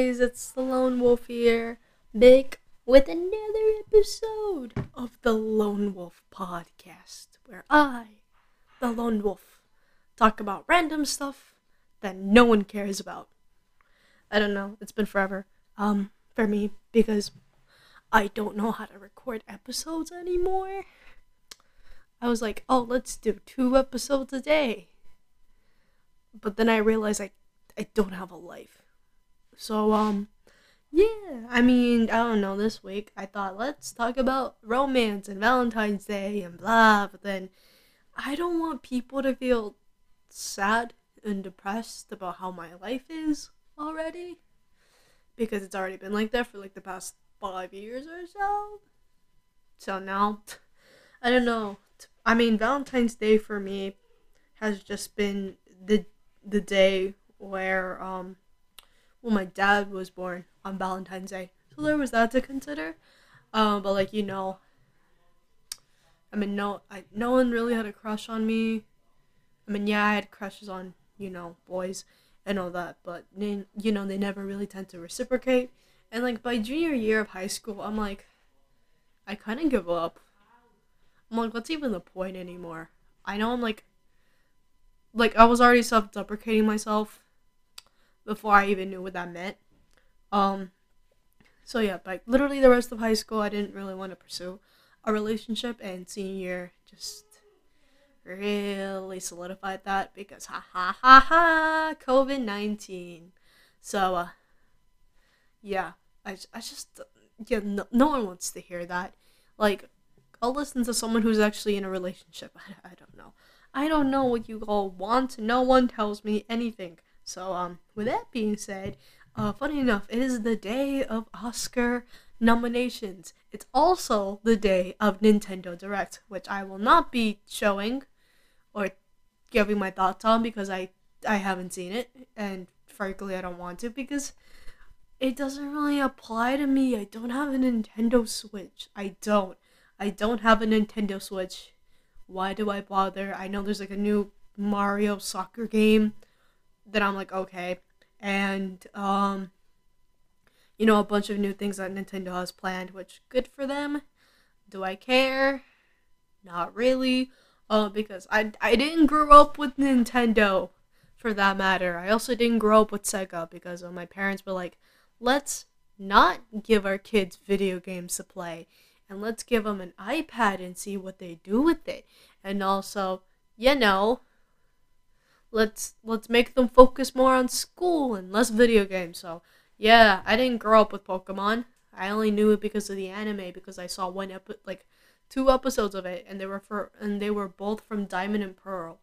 guys, it's the Lone Wolf here, back with another episode of the Lone Wolf podcast, where I, the Lone Wolf, talk about random stuff that no one cares about. I don't know, it's been forever, um, for me, because I don't know how to record episodes anymore. I was like, oh, let's do two episodes a day. But then I realized I, I don't have a life. So, um, yeah, I mean, I don't know, this week I thought let's talk about romance and Valentine's Day and blah, but then I don't want people to feel sad and depressed about how my life is already because it's already been like that for like the past five years or so. So now, I don't know. I mean, Valentine's Day for me has just been the the day where um well my dad was born on Valentine's Day. So there was that to consider. Um but like you know I mean no I no one really had a crush on me. I mean yeah, I had crushes on, you know, boys and all that, but they, you know, they never really tend to reciprocate. And like by junior year of high school, I'm like I kind of give up. I'm like what's even the point anymore? I know I'm like like I was already self-deprecating myself before I even knew what that meant. Um, so yeah, like literally the rest of high school, I didn't really want to pursue a relationship, and senior year just really solidified that because ha ha ha ha COVID nineteen. So uh, yeah, I I just yeah no, no one wants to hear that. Like I'll listen to someone who's actually in a relationship. I, I don't know. I don't know what you all want. No one tells me anything. So, um, with that being said, uh, funny enough, it is the day of Oscar nominations. It's also the day of Nintendo Direct, which I will not be showing or giving my thoughts on because I I haven't seen it, and frankly, I don't want to because it doesn't really apply to me. I don't have a Nintendo Switch. I don't. I don't have a Nintendo Switch why do I bother? I know there's like a new Mario soccer game that I'm like, okay. And um you know, a bunch of new things that Nintendo has planned, which good for them. Do I care? Not really. Uh, because I I didn't grow up with Nintendo for that matter. I also didn't grow up with Sega because uh, my parents were like, let's not give our kids video games to play and let's give them an iPad and see what they do with it. And also, you know, let's let's make them focus more on school and less video games. So, yeah, I didn't grow up with Pokemon. I only knew it because of the anime because I saw one epi- like two episodes of it and they were for and they were both from Diamond and Pearl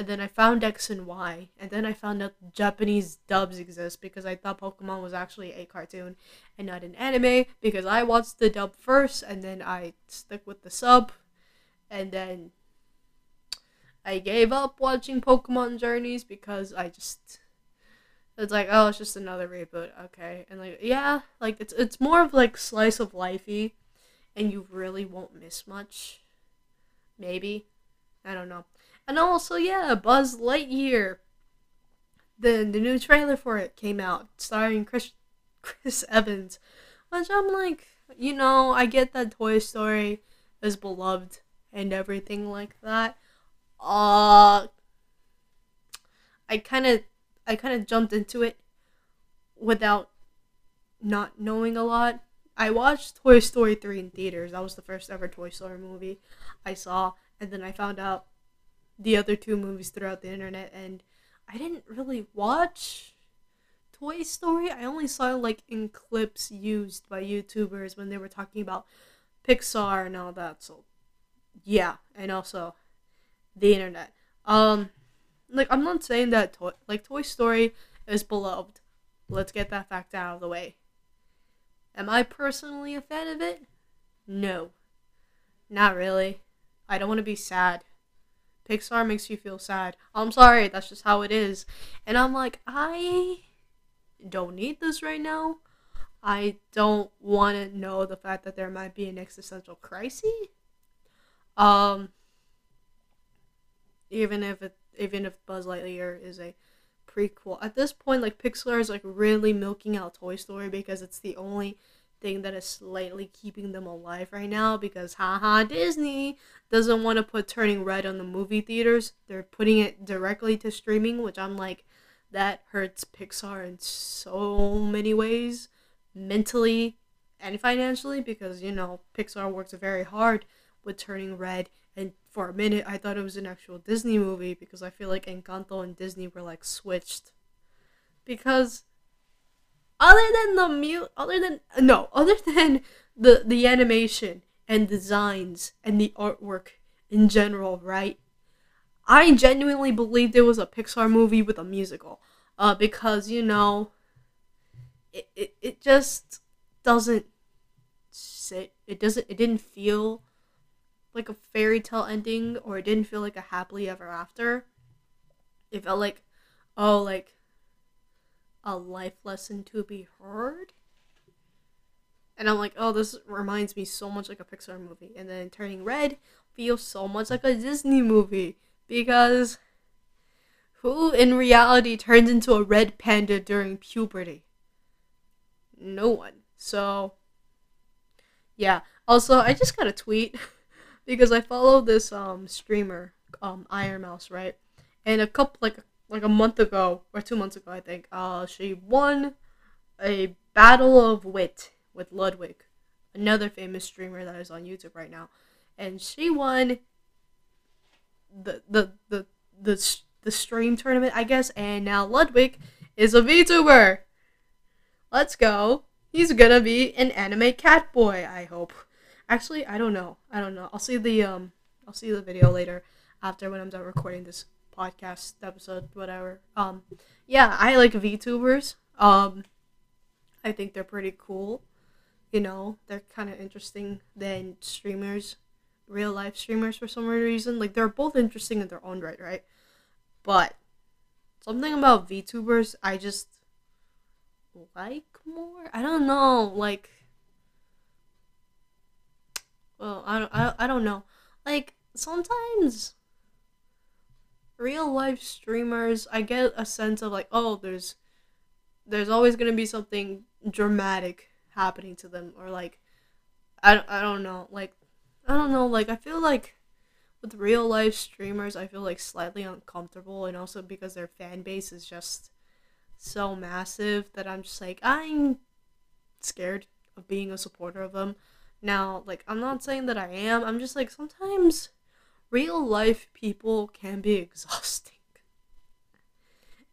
and then I found X and Y, and then I found out Japanese dubs exist because I thought Pokemon was actually a cartoon and not an anime because I watched the dub first and then I stuck with the sub, and then I gave up watching Pokemon Journeys because I just it's like oh it's just another reboot okay and like yeah like it's it's more of like slice of lifey and you really won't miss much maybe I don't know and also, yeah, Buzz Lightyear. The the new trailer for it came out, starring Chris Chris Evans, which I'm like, you know, I get that Toy Story is beloved and everything like that. Uh, I kind of I kind of jumped into it without not knowing a lot. I watched Toy Story 3 in theaters. That was the first ever Toy Story movie I saw, and then I found out the other two movies throughout the internet and I didn't really watch Toy Story. I only saw like in clips used by YouTubers when they were talking about Pixar and all that. So yeah, and also the internet. Um like I'm not saying that toy like Toy Story is beloved. Let's get that fact out of the way. Am I personally a fan of it? No. Not really. I don't want to be sad. Pixar makes you feel sad. I'm sorry, that's just how it is. And I'm like, I don't need this right now. I don't want to know the fact that there might be an existential crisis. Um, even if it, even if Buzz Lightyear is a prequel. At this point, like Pixar is like really milking out Toy Story because it's the only thing that is slightly keeping them alive right now because haha Disney doesn't want to put Turning Red on the movie theaters. They're putting it directly to streaming, which I'm like that hurts Pixar in so many ways, mentally and financially because you know, Pixar works very hard with Turning Red and for a minute I thought it was an actual Disney movie because I feel like Encanto and Disney were like switched. Because other than the mute other than no other than the the animation and designs and the artwork in general right i genuinely believed it was a pixar movie with a musical uh because you know it, it, it just doesn't sit it doesn't it didn't feel like a fairy tale ending or it didn't feel like a happily ever after it felt like oh like a life lesson to be heard. And I'm like, oh, this reminds me so much like a Pixar movie. And then Turning Red feels so much like a Disney movie because who in reality turns into a red panda during puberty? No one. So, yeah. Also, I just got a tweet because I follow this um streamer, um Ironmouse, right? And a couple like like a month ago or two months ago, I think. Uh, she won a battle of wit with Ludwig, another famous streamer that is on YouTube right now, and she won the the the the the stream tournament, I guess. And now Ludwig is a VTuber. Let's go. He's gonna be an anime cat boy. I hope. Actually, I don't know. I don't know. I'll see the um. I'll see the video later after when I'm done recording this podcast episode, whatever. Um, yeah, I like VTubers. Um, I think they're pretty cool. You know, they're kind of interesting than streamers, real life streamers for some reason. Like they're both interesting in their own right, right? But something about VTubers I just like more. I don't know, like. Well, I don't, I, I don't know. Like sometimes real life streamers, I get a sense of like, oh, there's there's always gonna be something dramatic happening to them, or like, I, I don't know, like, I don't know, like, I feel like with real life streamers, I feel like slightly uncomfortable, and also because their fan base is just so massive that I'm just like, I'm scared of being a supporter of them. Now, like, I'm not saying that I am, I'm just like, sometimes real life people can be exhausting.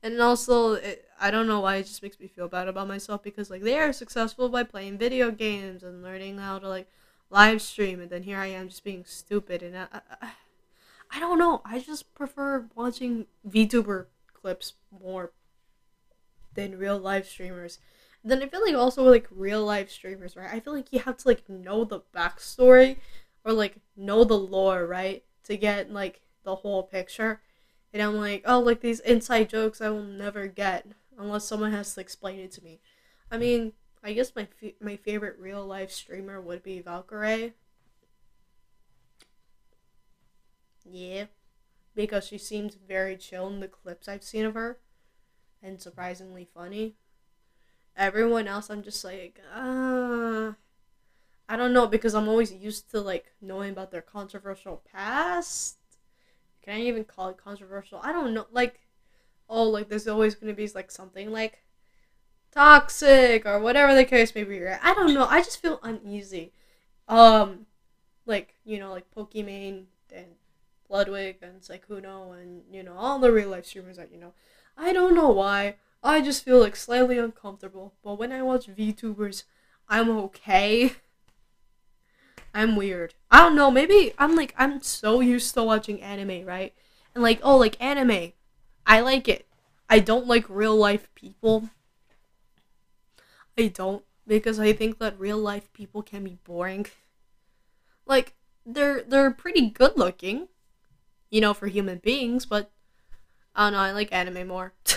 And also, it, I don't know why it just makes me feel bad about myself because like they are successful by playing video games and learning how to like live stream, and then here I am just being stupid. And I, I, I don't know. I just prefer watching VTuber clips more than real live streamers. Then I feel like also like real life streamers, right? I feel like you have to like know the backstory or like know the lore, right? to get like the whole picture. And I'm like, oh, like these inside jokes I will never get unless someone has to explain it to me. I mean, I guess my f- my favorite real life streamer would be Valkyrae. Yeah, because she seems very chill in the clips I've seen of her, and surprisingly funny. Everyone else, I'm just like. Uh, I don't know because I'm always used to like knowing about their controversial past. Can I even call it controversial? I don't know. Like, oh, like there's always gonna be like something like toxic or whatever the case may be. I don't know. I just feel uneasy. Um, like you know, like Pokimane and Ludwig and Sykkuno and you know all the real life streamers that you know. I don't know why. I just feel like slightly uncomfortable. But when I watch VTubers, I'm okay. I'm weird. I don't know. Maybe I'm like I'm so used to watching anime, right? And like, oh, like anime. I like it. I don't like real life people. I don't because I think that real life people can be boring. Like they're they're pretty good looking, you know, for human beings, but I don't know, I like anime more.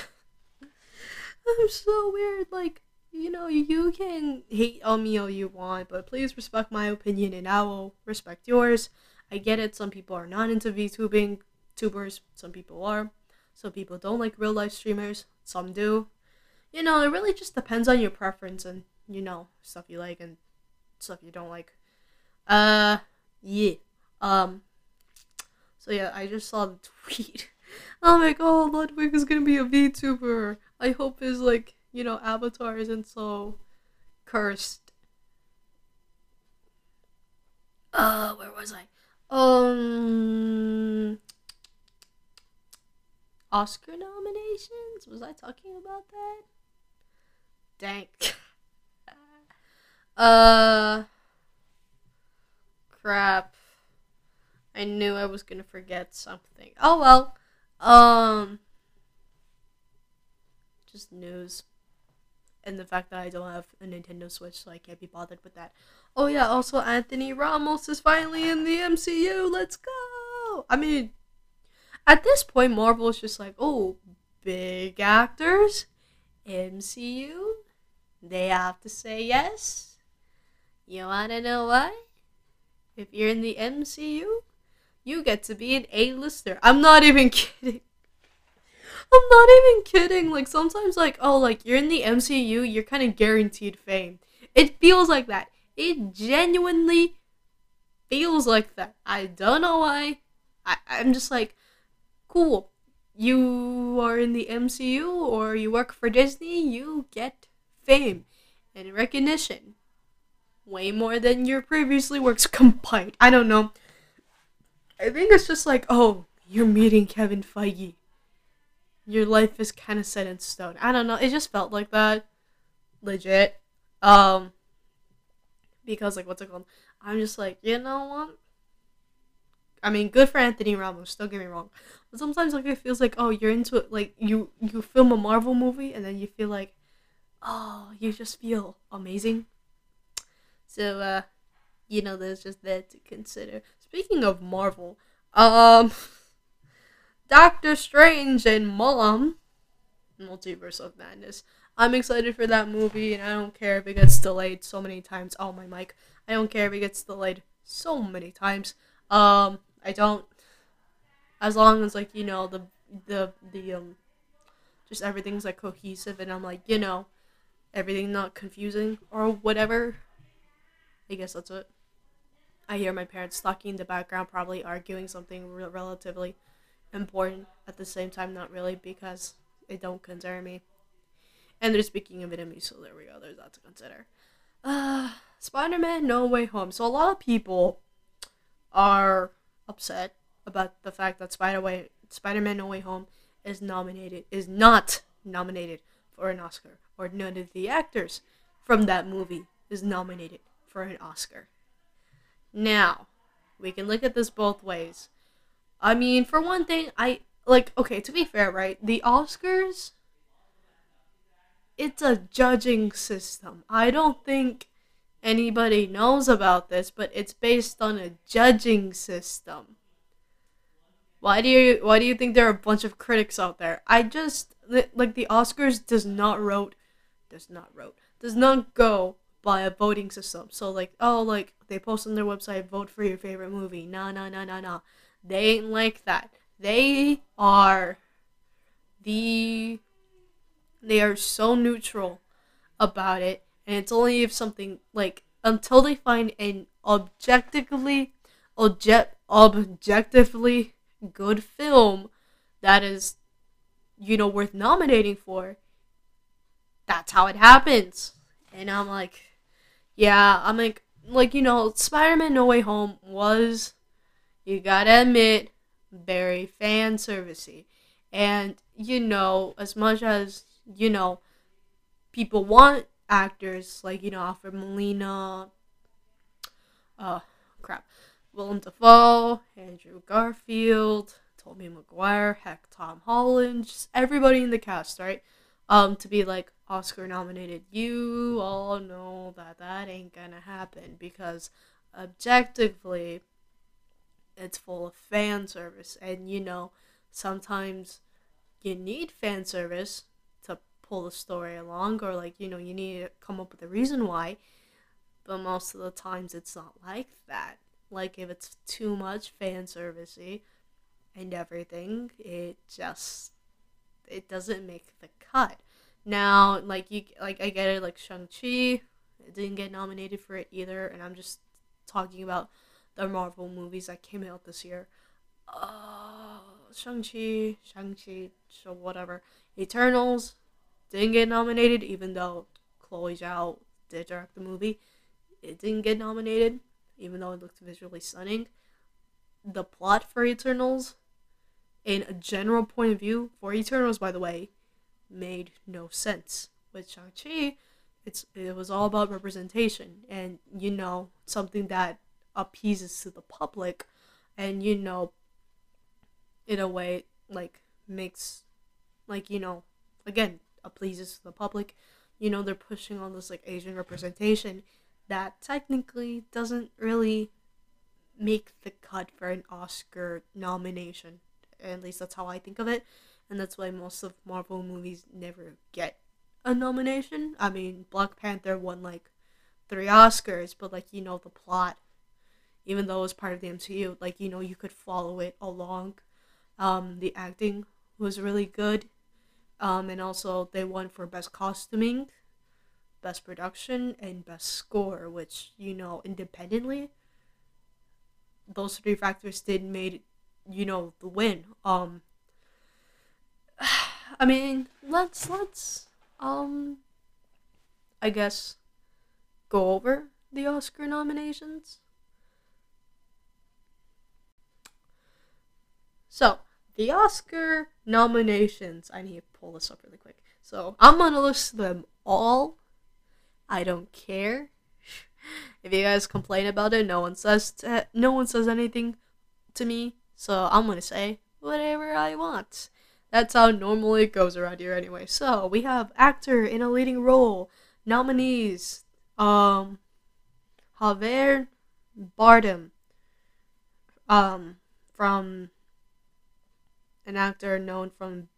I'm so weird, like you know, you can hate on me all you want, but please respect my opinion and I will respect yours. I get it, some people are not into VTubing, tubers, some people are. Some people don't like real life streamers. some do. You know, it really just depends on your preference and you know stuff you like and stuff you don't like. Uh, yeah. Um. So yeah, I just saw the tweet. Oh my oh, Ludwig is gonna be a VTuber. I hope his like, you know, avatar isn't so cursed. Uh, where was I? Um, Oscar nominations. Was I talking about that? Dang. uh, crap. I knew I was gonna forget something. Oh well. Um, just news. And the fact that I don't have a Nintendo Switch, so I can't be bothered with that. Oh yeah, also Anthony Ramos is finally in the MCU. Let's go. I mean, at this point, Marvel is just like, oh, big actors, MCU. They have to say yes. You wanna know why? If you're in the MCU, you get to be an A-lister. I'm not even kidding. I'm not even kidding. Like sometimes like oh like you're in the MCU, you're kind of guaranteed fame. It feels like that. It genuinely feels like that. I don't know why. I I'm just like cool. You are in the MCU or you work for Disney, you get fame and recognition. Way more than your previously works combined. I don't know. I think it's just like, oh, you're meeting Kevin Feige. Your life is kind of set in stone. I don't know. It just felt like that. Legit. Um, because, like, what's it called? I'm just like, you know what? I mean, good for Anthony Ramos. Don't get me wrong, but sometimes like it feels like oh you're into it. Like you you film a Marvel movie and then you feel like oh you just feel amazing. So uh, you know, there's just that to consider. Speaking of Marvel, um, Doctor Strange and Mom, Multiverse of Madness. I'm excited for that movie, and I don't care if it gets delayed so many times. Oh my mic! I don't care if it gets delayed so many times. Um, I don't. As long as like you know the the the um, just everything's like cohesive, and I'm like you know, everything not confusing or whatever. I guess that's it. I hear my parents talking in the background, probably arguing something re- relatively important at the same time, not really, because it don't concern me. And they're speaking of Vietnamese, so there we go. There's that to consider. Uh, Spider-Man: No Way Home. So a lot of people are upset about the fact that Spider-Way Spider-Man: No Way Home is nominated is not nominated for an Oscar, or none of the actors from that movie is nominated for an Oscar. Now, we can look at this both ways. I mean, for one thing, I like okay, to be fair, right? The Oscars it's a judging system. I don't think anybody knows about this, but it's based on a judging system. Why do you why do you think there are a bunch of critics out there? I just like the Oscars does not wrote does not wrote does not go by a voting system. So like, oh, like they post on their website, vote for your favorite movie. Nah, nah, nah, nah, nah. They ain't like that. They are the they are so neutral about it, and it's only if something like until they find an objectively object objectively good film that is you know worth nominating for that's how it happens and i'm like yeah, I'm like, like you know, Spider-Man: No Way Home was, you gotta admit, very fan servicey, and you know, as much as you know, people want actors like you know Alfred Molina, uh, crap, Willem Dafoe, Andrew Garfield, Tobey Maguire, heck, Tom Holland, just everybody in the cast, right? Um, to be like, Oscar nominated. You all know that that ain't gonna happen because objectively, it's full of fan service, and you know, sometimes you need fan service to pull the story along, or like you know, you need to come up with a reason why. But most of the times, it's not like that. Like if it's too much fan servicey and everything, it just it doesn't make the cut. Now, like you, like I get it, like Shang Chi, didn't get nominated for it either, and I'm just talking about the Marvel movies that came out this year. Uh, Shang Chi, Shang Chi, so whatever. Eternals didn't get nominated, even though Chloe Zhao did direct the movie. It didn't get nominated, even though it looked visually stunning. The plot for Eternals, in a general point of view, for Eternals, by the way, made no sense. With Shang-Chi, it's it was all about representation and you know something that appeases to the public and you know in a way like makes like you know again appeases to the public. You know they're pushing on this like asian representation that technically doesn't really make the cut for an oscar nomination. At least that's how i think of it. And that's why most of Marvel movies never get a nomination. I mean, Black Panther won like three Oscars, but like you know the plot, even though it was part of the MCU, like you know you could follow it along. Um, the acting was really good, um, and also they won for best costuming, best production, and best score, which you know independently. Those three factors did made you know the win. Um, I mean, let's let's um I guess go over the Oscar nominations. So, the Oscar nominations, I need to pull this up really quick. So, I'm going to list them all. I don't care. if you guys complain about it, no one says no one says anything to me. So, I'm going to say whatever I want. That's how normally it goes around here anyway. So we have actor in a leading role. Nominees. Um Javier Bardem. Um from an actor known from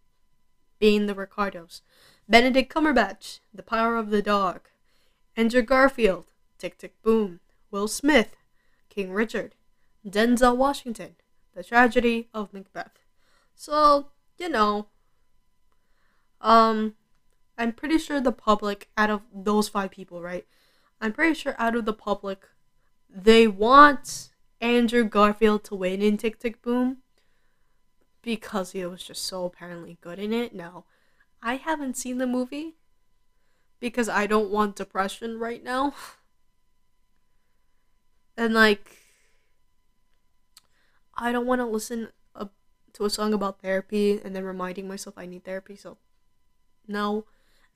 being the Ricardos. Benedict Cumberbatch, The Power of the Dog. Andrew Garfield, Tick Tick Boom. Will Smith, King Richard. Denzel Washington, The Tragedy of Macbeth. So you know, um, I'm pretty sure the public, out of those five people, right? I'm pretty sure out of the public, they want Andrew Garfield to win in Tick Tick Boom because he was just so apparently good in it. No, I haven't seen the movie because I don't want depression right now. and like I don't want to listen to a song about therapy and then reminding myself I need therapy. So, no.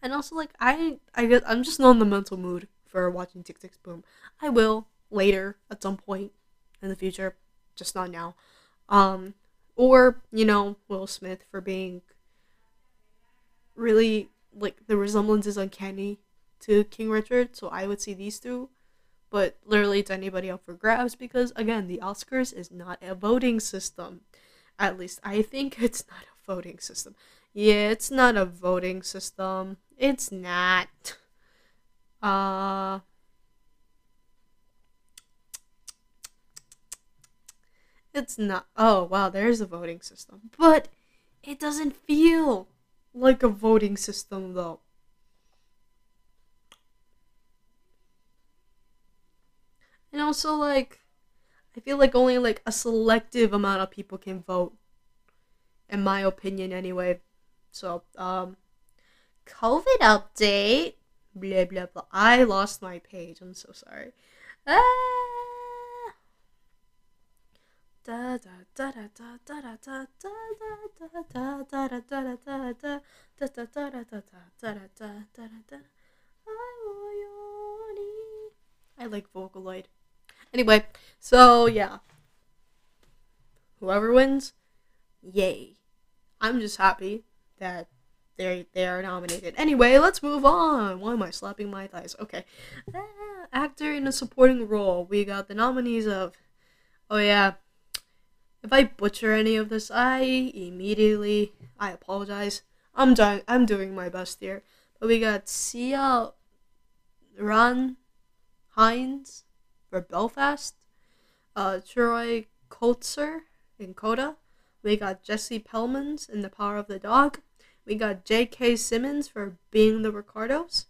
And also, like I, I guess I'm just not in the mental mood for watching Tick Tick Boom. I will later at some point in the future, just not now. Um, or you know Will Smith for being really like the resemblance is uncanny to King Richard. So I would see these two. But literally, it's anybody up for grabs because again, the Oscars is not a voting system. At least I think it's not a voting system. Yeah, it's not a voting system. It's not. Uh. It's not. Oh, wow, there's a voting system. But it doesn't feel like a voting system, though. And also, like, I feel like only like a selective amount of people can vote. In my opinion, anyway. So, um, COVID update. Blah blah blah. I lost my page. I'm so sorry. Ah. I like Vocaloid. Anyway, so yeah. Whoever wins, yay. I'm just happy that they they are nominated. Anyway, let's move on. Why am I slapping my thighs? Okay. Ah, actor in a supporting role. We got the nominees of Oh yeah. If I butcher any of this, I immediately I apologize. I'm doing I'm doing my best here. But we got Sia Ran Hines, for Belfast. Uh, Troy Kotsur in Coda. We got Jesse Plemons in The Power of the Dog. we got J.K. Simmons for being the Ricardos,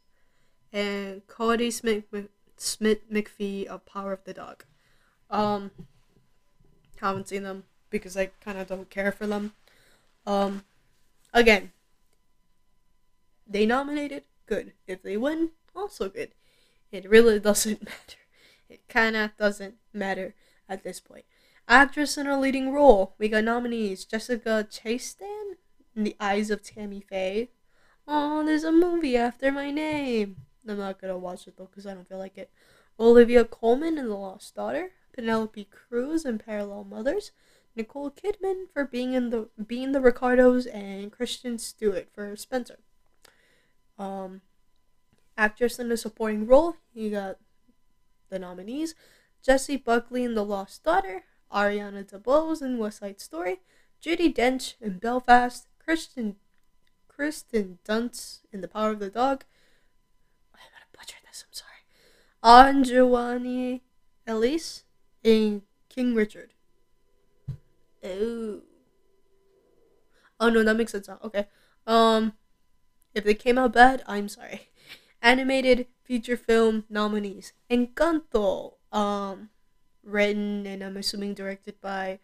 and Kodi Smit Smit McPhee of Power of the Dog. Um, haven't seen them because I kind of don't care for them. Um, again, they nominated, good. If they win, also good. It really doesn't matter. It kind of doesn't matter at this point. Actress in a leading role, we got nominees Jessica Chastain in The Eyes of Tammy Faye. Oh, there's a movie after my name. I'm not gonna watch it though because I don't feel like it. Olivia Colman in The Lost Daughter. Penelope Cruz in Parallel Mothers. Nicole Kidman for being in the being the Ricardos and Kristen Stewart for Spencer. Um, actress in a supporting role, you got the nominees: Jessie Buckley in The Lost Daughter, Ariana DeBose in West Side Story, Judi Dench in Belfast, Kristen Kirsten Dunst in The Power of the Dog. I'm gonna butcher this. I'm sorry. Aunjanue Ellis in King Richard. Oh. Oh no, that makes sense. Okay. Um, if they came out bad, I'm sorry. Animated feature film nominees: Encanto. Um, written and I'm assuming directed by,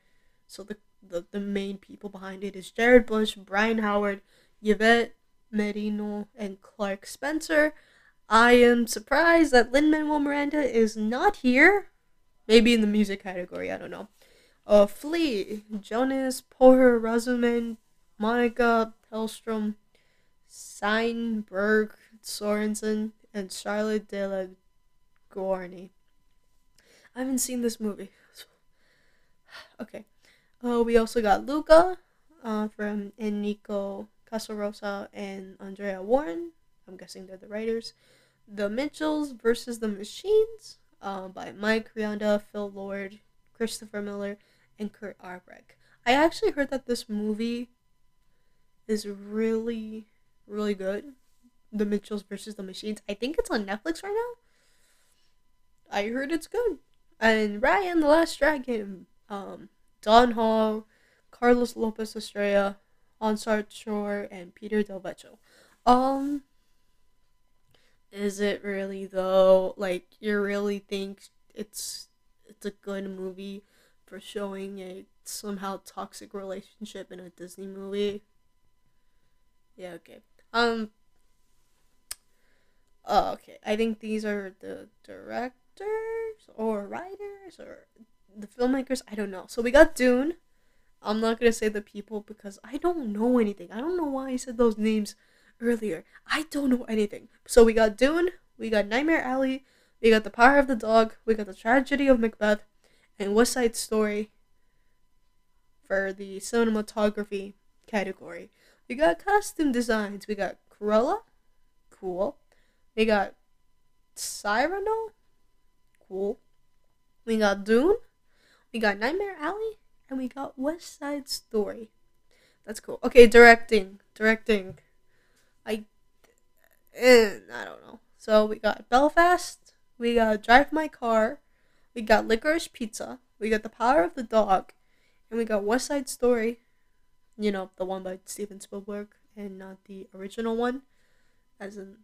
so the the, the main people behind it is Jared Bush, Byron Howard, Yvette Merino, and Clark Spencer. I am surprised that Lin Manuel Miranda is not here. Maybe in the music category, I don't know. Uh, Flee, Jonas Poher, Rasmussen, Monica Hellstrom, Steinberg Sorensen, and Charlotte de la Gorney. I haven't seen this movie. okay. Uh, we also got Luca uh, from Enrico Casarosa and Andrea Warren. I'm guessing they're the writers. The Mitchells versus the Machines uh, by Mike Rianda, Phil Lord, Christopher Miller, and Kurt Albrecht. I actually heard that this movie is really, really good. The Mitchells versus the Machines. I think it's on Netflix right now. I heard it's good. And Ryan the Last Dragon, um, Don Hall, Carlos Lopez Estrada, Osnat Shurer, and Peter Del Vecchio. Um, is it really though? Like, you really think it's it's a good movie for showing a somehow toxic relationship in a Disney movie? Yeah, okay. Um. Oh, okay. I think these are the directors or writers or the filmmakers. I don't know. So we got Dune. I'm not gonna say the people because I don't know anything. I don't know why I said those names earlier. I don't know anything. So we got Dune. We got Nightmare Alley. We got The Power of the Dog. We got The Tragedy of Macbeth, and West Side Story. For the cinematography category, we got costume designs. We got Cruella, cool. We got Cyrano, cool. We got Dune. We got Nightmare Alley, and we got West Side Story. That's cool. Okay, directing, directing. Eh, I don't know. So we got Belfast. We got Drive My Car. We got Licorice Pizza. We got The Power of the Dog, and we got West Side Story. You know, the one by Steven Spielberg and not the original one, as in,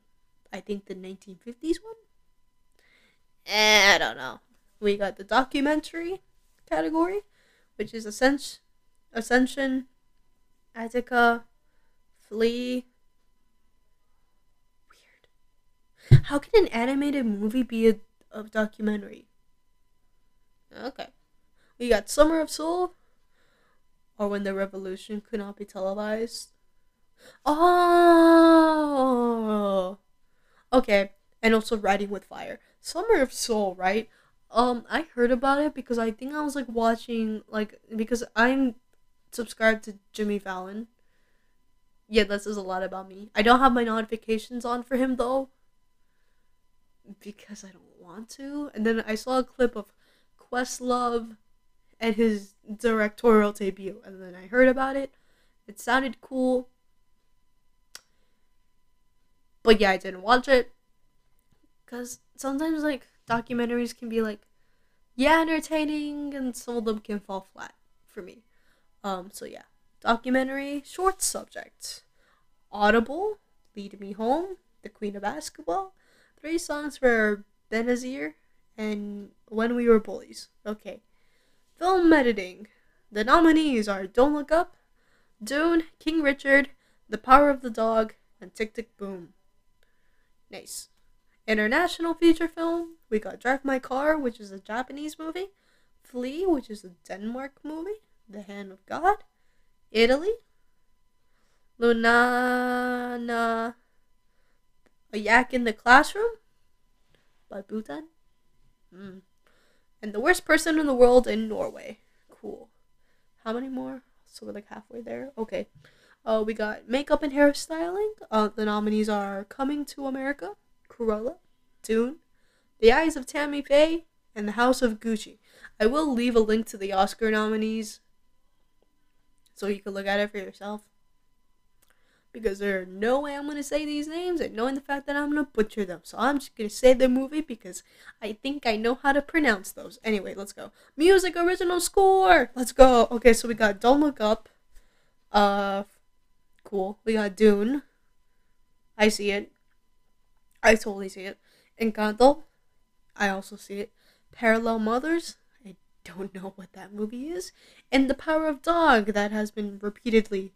I think the 1950s one. Eh, I don't know. We got the documentary category, which is Ascension, Attica, Flee. Weird. How can an animated movie be a, a documentary? Okay. We got Summer of Soul, or When the Revolution Could Not Be Televised. Oh! Okay, and also Writing with Fire. Summer of Soul, right? Um, I heard about it because I think I was like watching like because I'm subscribed to Jimmy Fallon. Yeah, this is a lot about me. I don't have my notifications on for him though. Because I don't want to. And then I saw a clip of Questlove and his directorial debut, and then I heard about it. It sounded cool. But yeah, I didn't watch it. Because sometimes, like, documentaries can be, like, yeah, entertaining, and some of them can fall flat for me. Um, so yeah. Documentary, short subject. Audible, Lead Me Home, The Queen of Basketball, three songs for Benazir, and When We Were Bullies. Okay. Film editing. The nominees are Don't Look Up, Dune, King Richard, The Power of the Dog, and Tick Tick Boom. Nice. International feature film, we got Drive My Car, which is a Japanese movie, Flee, which is a Denmark movie, The Hand of God, Italy, Lunana, A Yak in the Classroom by Bhutan, mm. and The Worst Person in the World in Norway. Cool. How many more? So we're like halfway there. Okay. Uh, we got makeup and hairstyling. Uh, the nominees are Coming to America, Cruella, Dune, The Eyes of Tammy Faye, and The House of Gucci. I will leave a link to the Oscar nominees so you can look at it for yourself. Because there are no way I'm to say these names and knowing the fact that I'm to butcher them. So I'm just to say the movie because I think I know how to pronounce those. Anyway, let's go. Music original score. Let's go. Okay, so we got Don't Look Up. Uh, cool. We got Dune. I see it. I totally see it. Encanto. I also see it. Parallel Mothers. I don't know what that movie is. And The Power of Dog that has been repeatedly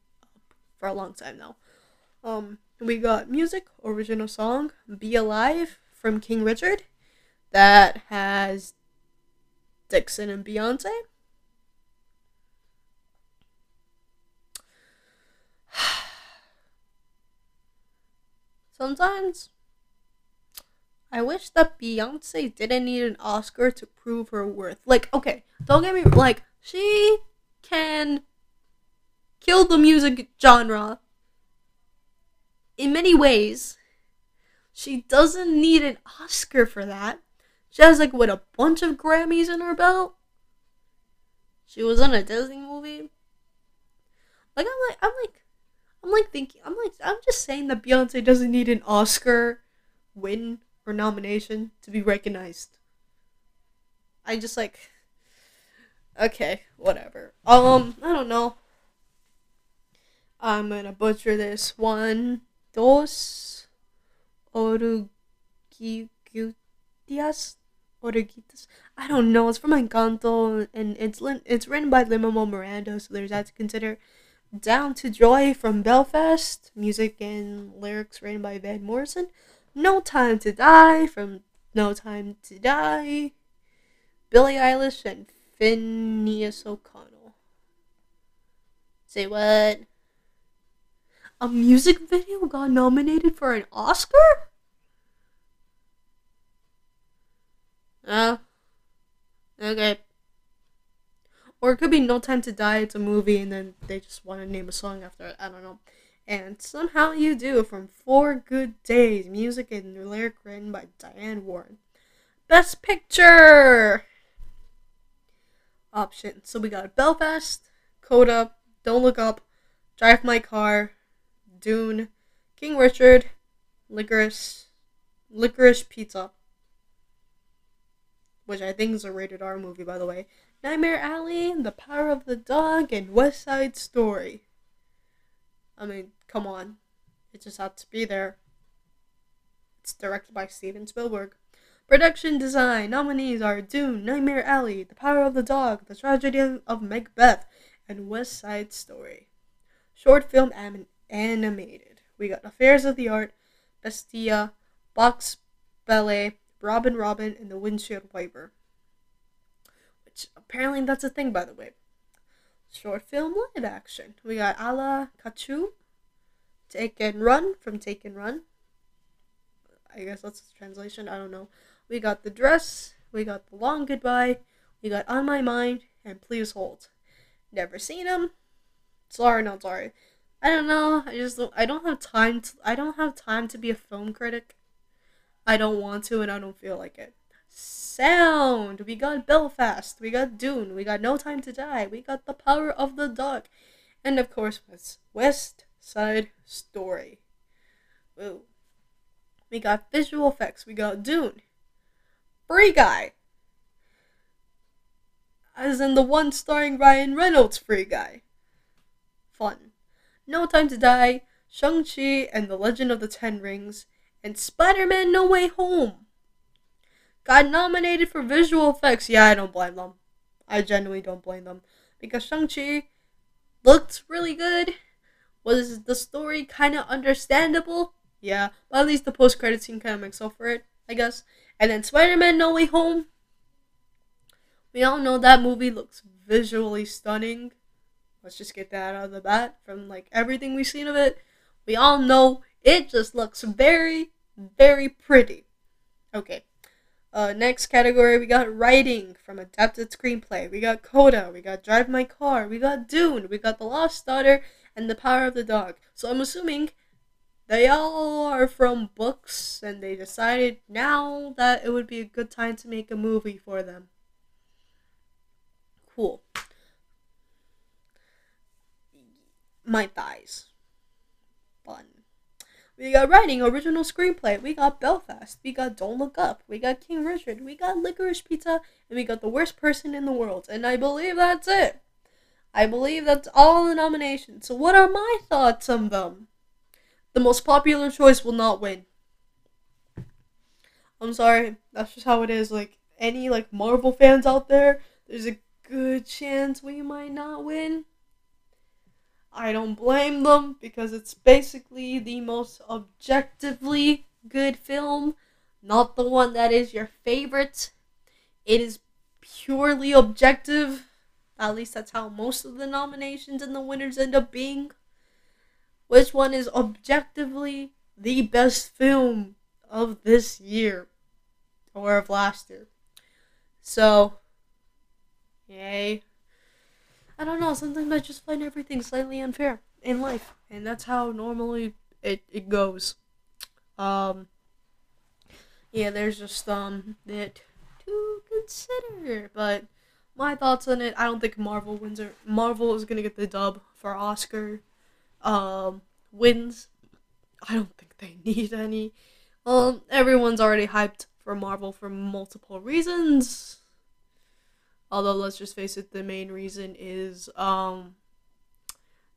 for a long time now. Um, we got music, original song, Be Alive from King Richard that has Dixson and Beyonce. Sometimes I wish that Beyonce didn't need an Oscar to prove her worth. Like, okay, don't get me like she can kill the music genre in many ways. She doesn't need an Oscar for that. She has like what a bunch of Grammys in her belt. She was in a Disney movie. Like I'm like I'm like I'm like thinking I'm like I'm just saying that Beyonce doesn't need an Oscar win or nomination to be recognized. I just like okay, whatever. Um, I don't know. I'm gonna butcher this one. Dos oruguitias oruguitas. I don't know. It's from Encanto, and it's it's written by Lin-Manuel Miranda, so there's that to consider. Down to Joy from Belfast, music and lyrics written by Van Morrison. No Time to Die from No Time to Die. Billie Eilish and Finneas O'Connell. Say what? A music video got nominated for an Oscar? Oh. Okay. Or it could be No Time to Die, it's a movie, and then they just want to name a song after it. I don't know. And somehow you do from Four Good Days, music and lyric written by Diane Warren. Best Picture! Option. So we got Belfast, Coda, Don't Look Up, Drive My Car, Dune, King Richard, Licorice, Licorice Pizza, which I think is a rated R movie, by the way. Nightmare Alley, The Power of the Dog, and West Side Story. I mean, come on. It just had to be there. It's directed by Steven Spielberg. Production design nominees are Dune, Nightmare Alley, The Power of the Dog, The Tragedy of Macbeth, and West Side Story. Short film anim- animated. We got Affairs of the Art, Bestia, Box Ballet, Robin Robin, and The Windshield Wiper. Which apparently that's a thing, by the way. Short film live action. We got Ala Kachu, Take and Run from Take and Run. I guess that's the translation. I don't know. We got The Dress. We got The Long Goodbye. We got On My Mind and Please Hold. Never seen them. Sorry, not sorry. I don't know. I just I don't have time to I don't have time to be a film critic. I don't want to and I don't feel like it sound. We got Belfast. We got Dune. We got No Time to Die. We got The Power of the Dog. And of course, West, West Side Story. Woo. We got visual effects. We got Dune. Free Guy. As in the one starring Ryan Reynolds Free Guy. Fun. No Time to Die. Shang-Chi and the Legend of the Ten Rings, and Spider-Man No Way Home got nominated for visual effects. Yeah, I don't blame them. I genuinely don't blame them. Because Shang-Chi looked really good. Was the story kind of understandable? Yeah, but at least the post-credit scene kind of makes up for it, I guess. And then Spider-Man No Way Home. We all know that movie looks visually stunning. Let's just get that out of the bat from like everything we've seen of it. We all know it just looks very, very pretty. Okay. Uh, next category, we got writing from adapted screenplay. We got Coda. We got Drive My Car. We got Dune. We got The Lost Daughter and The Power of the Dog. So I'm assuming they all are from books, and they decided now that it would be a good time to make a movie for them. Cool. My thighs. Fun. We got writing, original screenplay. We got Belfast. We got Don't Look Up. We got King Richard. We got Licorice Pizza. And we got The Worst Person in the World. And I believe that's it. I believe that's all the nominations. So, what are my thoughts on them? The most popular choice will not win. I'm sorry. That's just how it is. Like, any, like, Marvel fans out there, there's a good chance we might not win. I don't blame them because it's basically the most objectively good film, not the one that is your favorite. It is purely objective. At least that's how most of the nominations and the winners end up being. Which one is objectively the best film of this year or of last year? So, yay. I don't know. Sometimes I just find everything slightly unfair in life, and that's how normally it it goes. Um. Yeah, there's just um that to consider, but my thoughts on it. I don't think Marvel wins or Marvel is gonna get the dub for Oscar. Um, wins. I don't think they need any. Um, everyone's already hyped for Marvel for multiple reasons. Although let's just face it, the main reason is um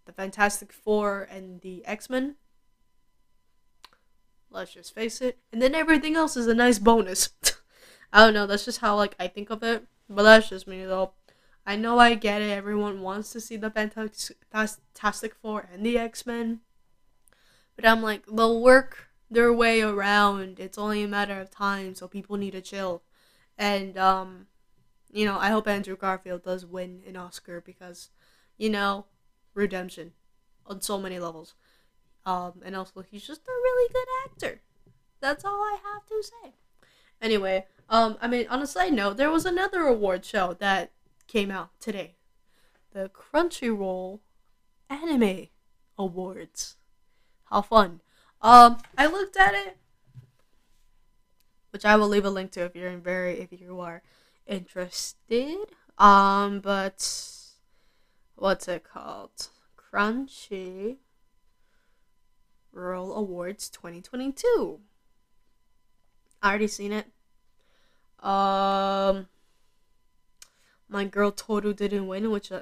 the Fantastic Four and the X Men. Let's just face it. And then everything else is a nice bonus. I don't know, that's just how like I think of it. But that's just me though. I know I get it, everyone wants to see the Fantastic Four and the X Men. But I'm like, they'll work their way around. It's only a matter of time, so people need to chill. And um you know, I hope Andrew Garfield does win an Oscar because, you know, redemption on so many levels. Um, and also he's just a really good actor. That's all I have to say. Anyway, um, I mean, on a side note, there was another award show that came out today, the Crunchyroll Anime Awards. How fun! Um, I looked at it, which I will leave a link to if you're in very if you are interested. Um, but what's it called? Crunchy Roll Awards 2022. I already seen it. Um, my girl Toru didn't win, which uh,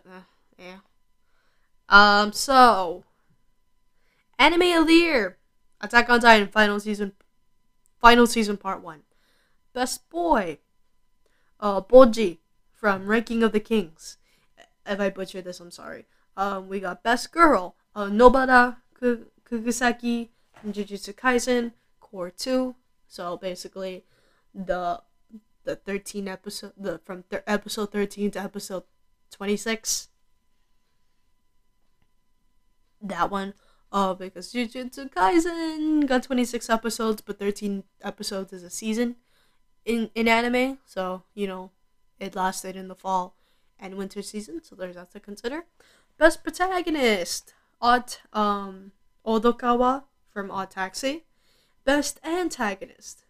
yeah. Um, so anime of the year: Attack on Titan final season, final season part one. Best boy: uh, Bojji from Ranking of the Kings. If I butcher this, I'm sorry. Um, we got Best Girl, uh, Nobara Kugisaki from Jujutsu Kaisen, Cour 2. So basically, the the 13 episode the from th- episode 13 to episode 26 that one uh because Jujutsu Kaisen got 26 episodes but 13 episodes is a season in in anime, so you know it lasted in the fall and winter season, so there's that to consider. Best protagonist, Odd um Odokawa from Odd Taxi. Best antagonist,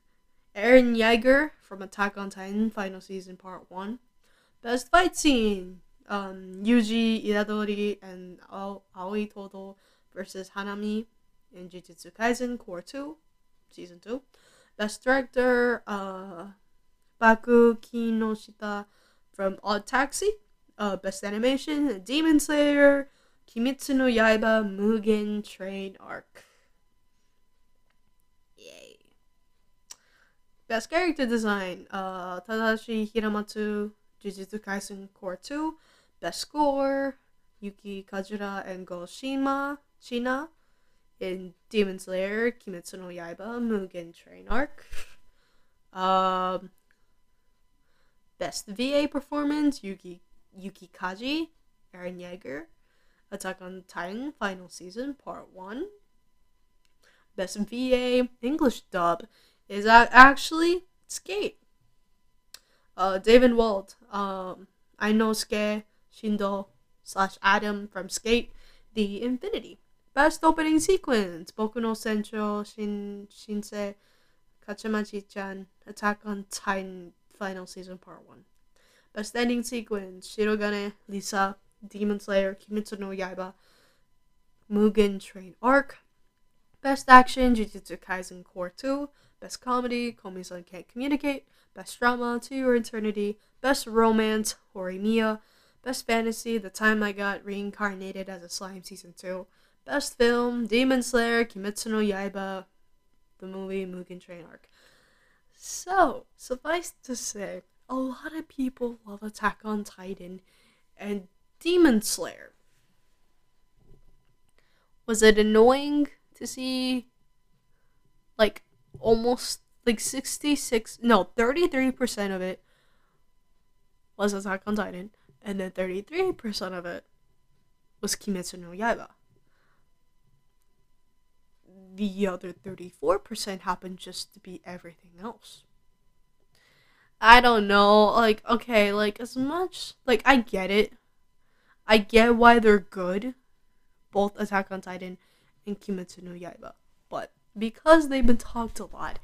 Eren Yeager from Attack on Titan Final Season Part One. Best fight scene, um, Yuji Itadori and Aoi Todo versus Hanami in Jujutsu Kaisen Cour 2, Season 2. Best Director, uh, Baku Kinoshita from Odd Taxi. Uh, Best Animation, Demon Slayer, Kimetsu no Yaiba Mugen Train Arc. Yay. Best character design, uh, Tadashi Hiramatsu, Jujutsu Kaisen Cour 2. Best score, Yuki Kajiura and Go Shiina, in Demon Slayer, Kimetsu no Yaiba, Mugen Train Arc. Um, best VA performance, Yuki Yuki Kaji, Eren Yeager, Attack on Titan Final Season Part 1. Best VA English dub is actually SK8. Uh, David Wald, um, Ainosuke Shindo slash Adam from SK8, The Infinity. Best opening sequence, Boku no Sensou Shin, Shinsei Kachamachi-chan, Attack on Titan Final Season Part 1. Best ending sequence, Shirogane, Lisa, Demon Slayer, Kimetsu no Yaiba, Mugen Train Arc. Best action, Jujutsu Kaisen Cour 2. Best comedy, Komi-san Can't Communicate. Best drama, To Your Eternity. Best romance, Horimiya. Best fantasy, The Time I Got Reincarnated as a Slime Season 2. Best film, Demon Slayer, Kimetsu no Yaiba, the movie Mugen Train Arc. So, suffice to say, a lot of people love Attack on Titan and Demon Slayer. Was it annoying to see like almost like 66 no 33% of it was Attack on Titan and then 33% of it was Kimetsu no Yaiba. The other 34% happened just to be everything else. I don't know. Like, okay, like, as much. Like, I get it. I get why they're good. Both Attack on Titan and Kimetsu no Yaiba. But because they've been talked a lot,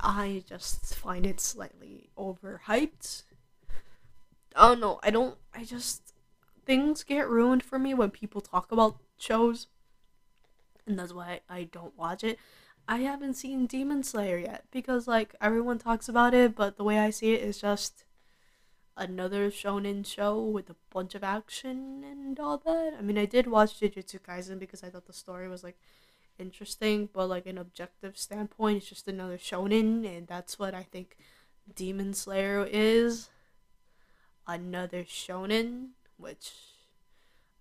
I just find it slightly overhyped. I don't know. I don't. I just. Things get ruined for me when people talk about shows. And that's why I don't watch it. I haven't seen Demon Slayer yet because like everyone talks about it, but the way I see it is just another shonen show with a bunch of action and all that. I mean, I did watch Jujutsu Kaisen because I thought the story was like interesting, but like an objective standpoint, it's just another shonen, and that's what I think Demon Slayer is. Another shonen, which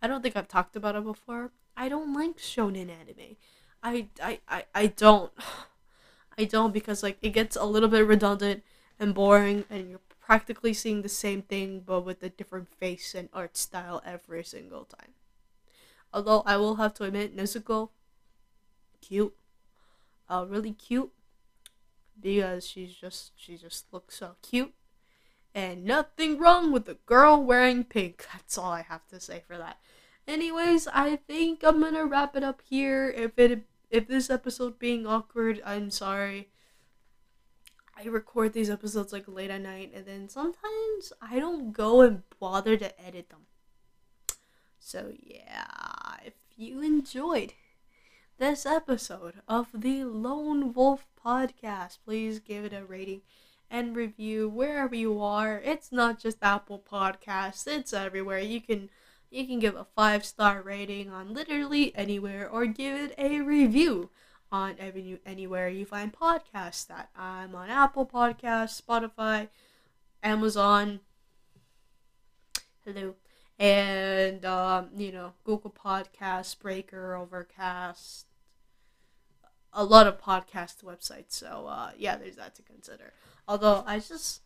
I don't think I've talked about it before. I don't like shonen anime. I, I, I, I don't. I don't because like it gets a little bit redundant and boring and you're practically seeing the same thing but with a different face and art style every single time. Although I will have to admit Nezuko cute. Uh really cute because she's just she just looks so cute. And nothing wrong with a girl wearing pink. That's all I have to say for that. Anyways, I think I'm gonna wrap it up here. If it if this episode being awkward, I'm sorry. I record these episodes like late at night, and then sometimes I don't go and bother to edit them. So, yeah, if you enjoyed this episode of the Lone Wolf Podcast, please give it a rating and review wherever you are. It's not just Apple Podcasts, it's everywhere. You can you can give a five star rating on literally anywhere or give it a review on every, anywhere you find podcasts that I'm on Apple Podcasts, Spotify, Amazon. Hello. And um, you know, Google Podcasts, Breaker, Overcast, a lot of podcast websites. So uh, yeah, there's that to consider. Although I just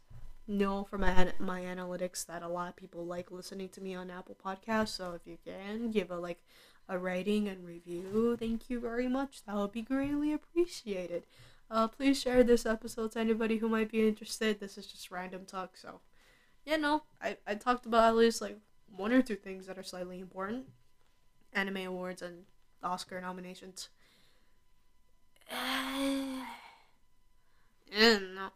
know from my my analytics that a lot of people like listening to me on Apple Podcasts. So if you can give a like a rating and review, thank you very much. That would be greatly appreciated. Uh, please share this episode to anybody who might be interested. This is just random talk, so you know, I I talked about at least like one or two things that are slightly important, anime awards and Oscar nominations. and no.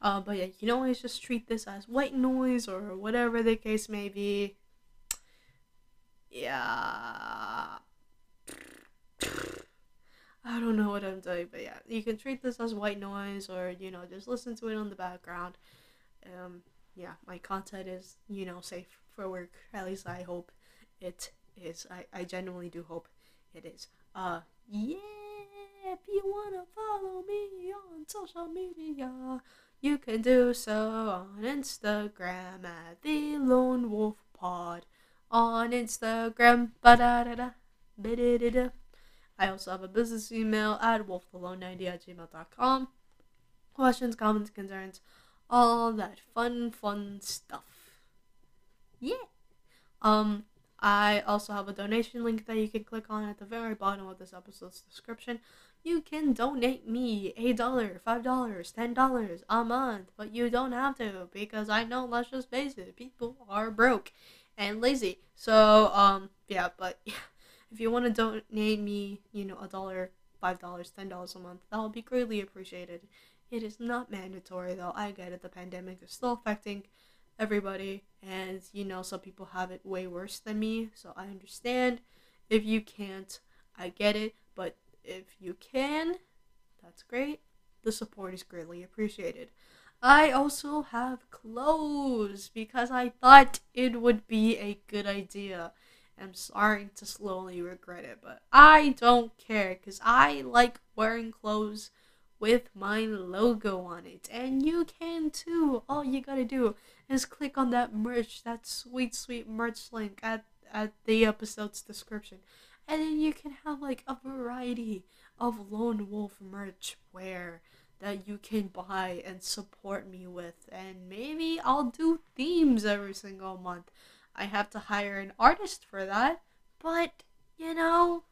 Uh, but yeah, you can always just treat this as white noise or whatever the case may be. Yeah. I don't know what I'm doing, but yeah, you can treat this as white noise or, you know, just listen to it on the background. Um, yeah, my content is, you know, safe for work. At least I hope it is. I, I genuinely do hope it is. Uh, yeah, if you wanna follow me on social media, you can do so on Instagram at the Lone Wolf Pod. On Instagram, da da da, da da da. I also have a business email at wolfthelone90 at gmail.com. Questions, comments, concerns, all that fun, fun stuff. Yeah. Um, I also have a donation link that you can click on at the very bottom of this episode's description. You can donate me a dollar, five dollars, ten dollars a month, but you don't have to because I know. Let's just face it, people are broke and lazy. So um, yeah, but yeah, if you want to donate me, you know, a dollar, five dollars, ten dollars a month, that will be greatly appreciated. It is not mandatory though. I get it. The pandemic is still affecting everybody, and you know, some people have it way worse than me, so I understand. If you can't, I get it, but if you can, that's great. The support is greatly appreciated. I also have clothes because I thought it would be a good idea. I'm starting to slowly regret it, but I don't care because I like wearing clothes with my logo on it, and you can too. All you gotta do is click on that merch, that sweet, sweet merch link at at the episode's description, and then you can have like a variety of Lone Wolf merch wear that you can buy and support me with, and maybe I'll do themes every single month. I have to hire an artist for that, but you know,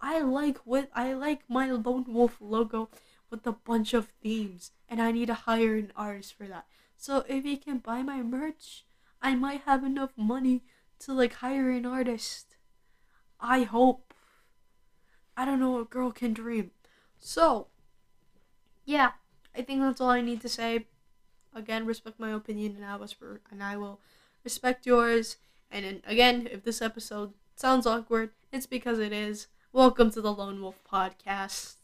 I like with I like my Lone Wolf logo with a bunch of themes, and I need to hire an artist for that. So if you can buy my merch, I might have enough money to like hire an artist. I hope. I don't know, a girl can dream. So, yeah, I think that's all I need to say. Again, respect my opinion, and I and I will respect yours. And then, again, if this episode sounds awkward, it's because it is. Welcome to the Lone Wolf Podcast.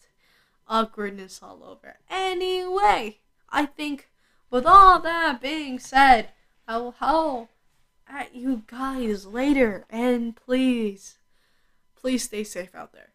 Awkwardness all over. Anyway, I think with all that being said, I will howl at you guys later. And please, please stay safe out there.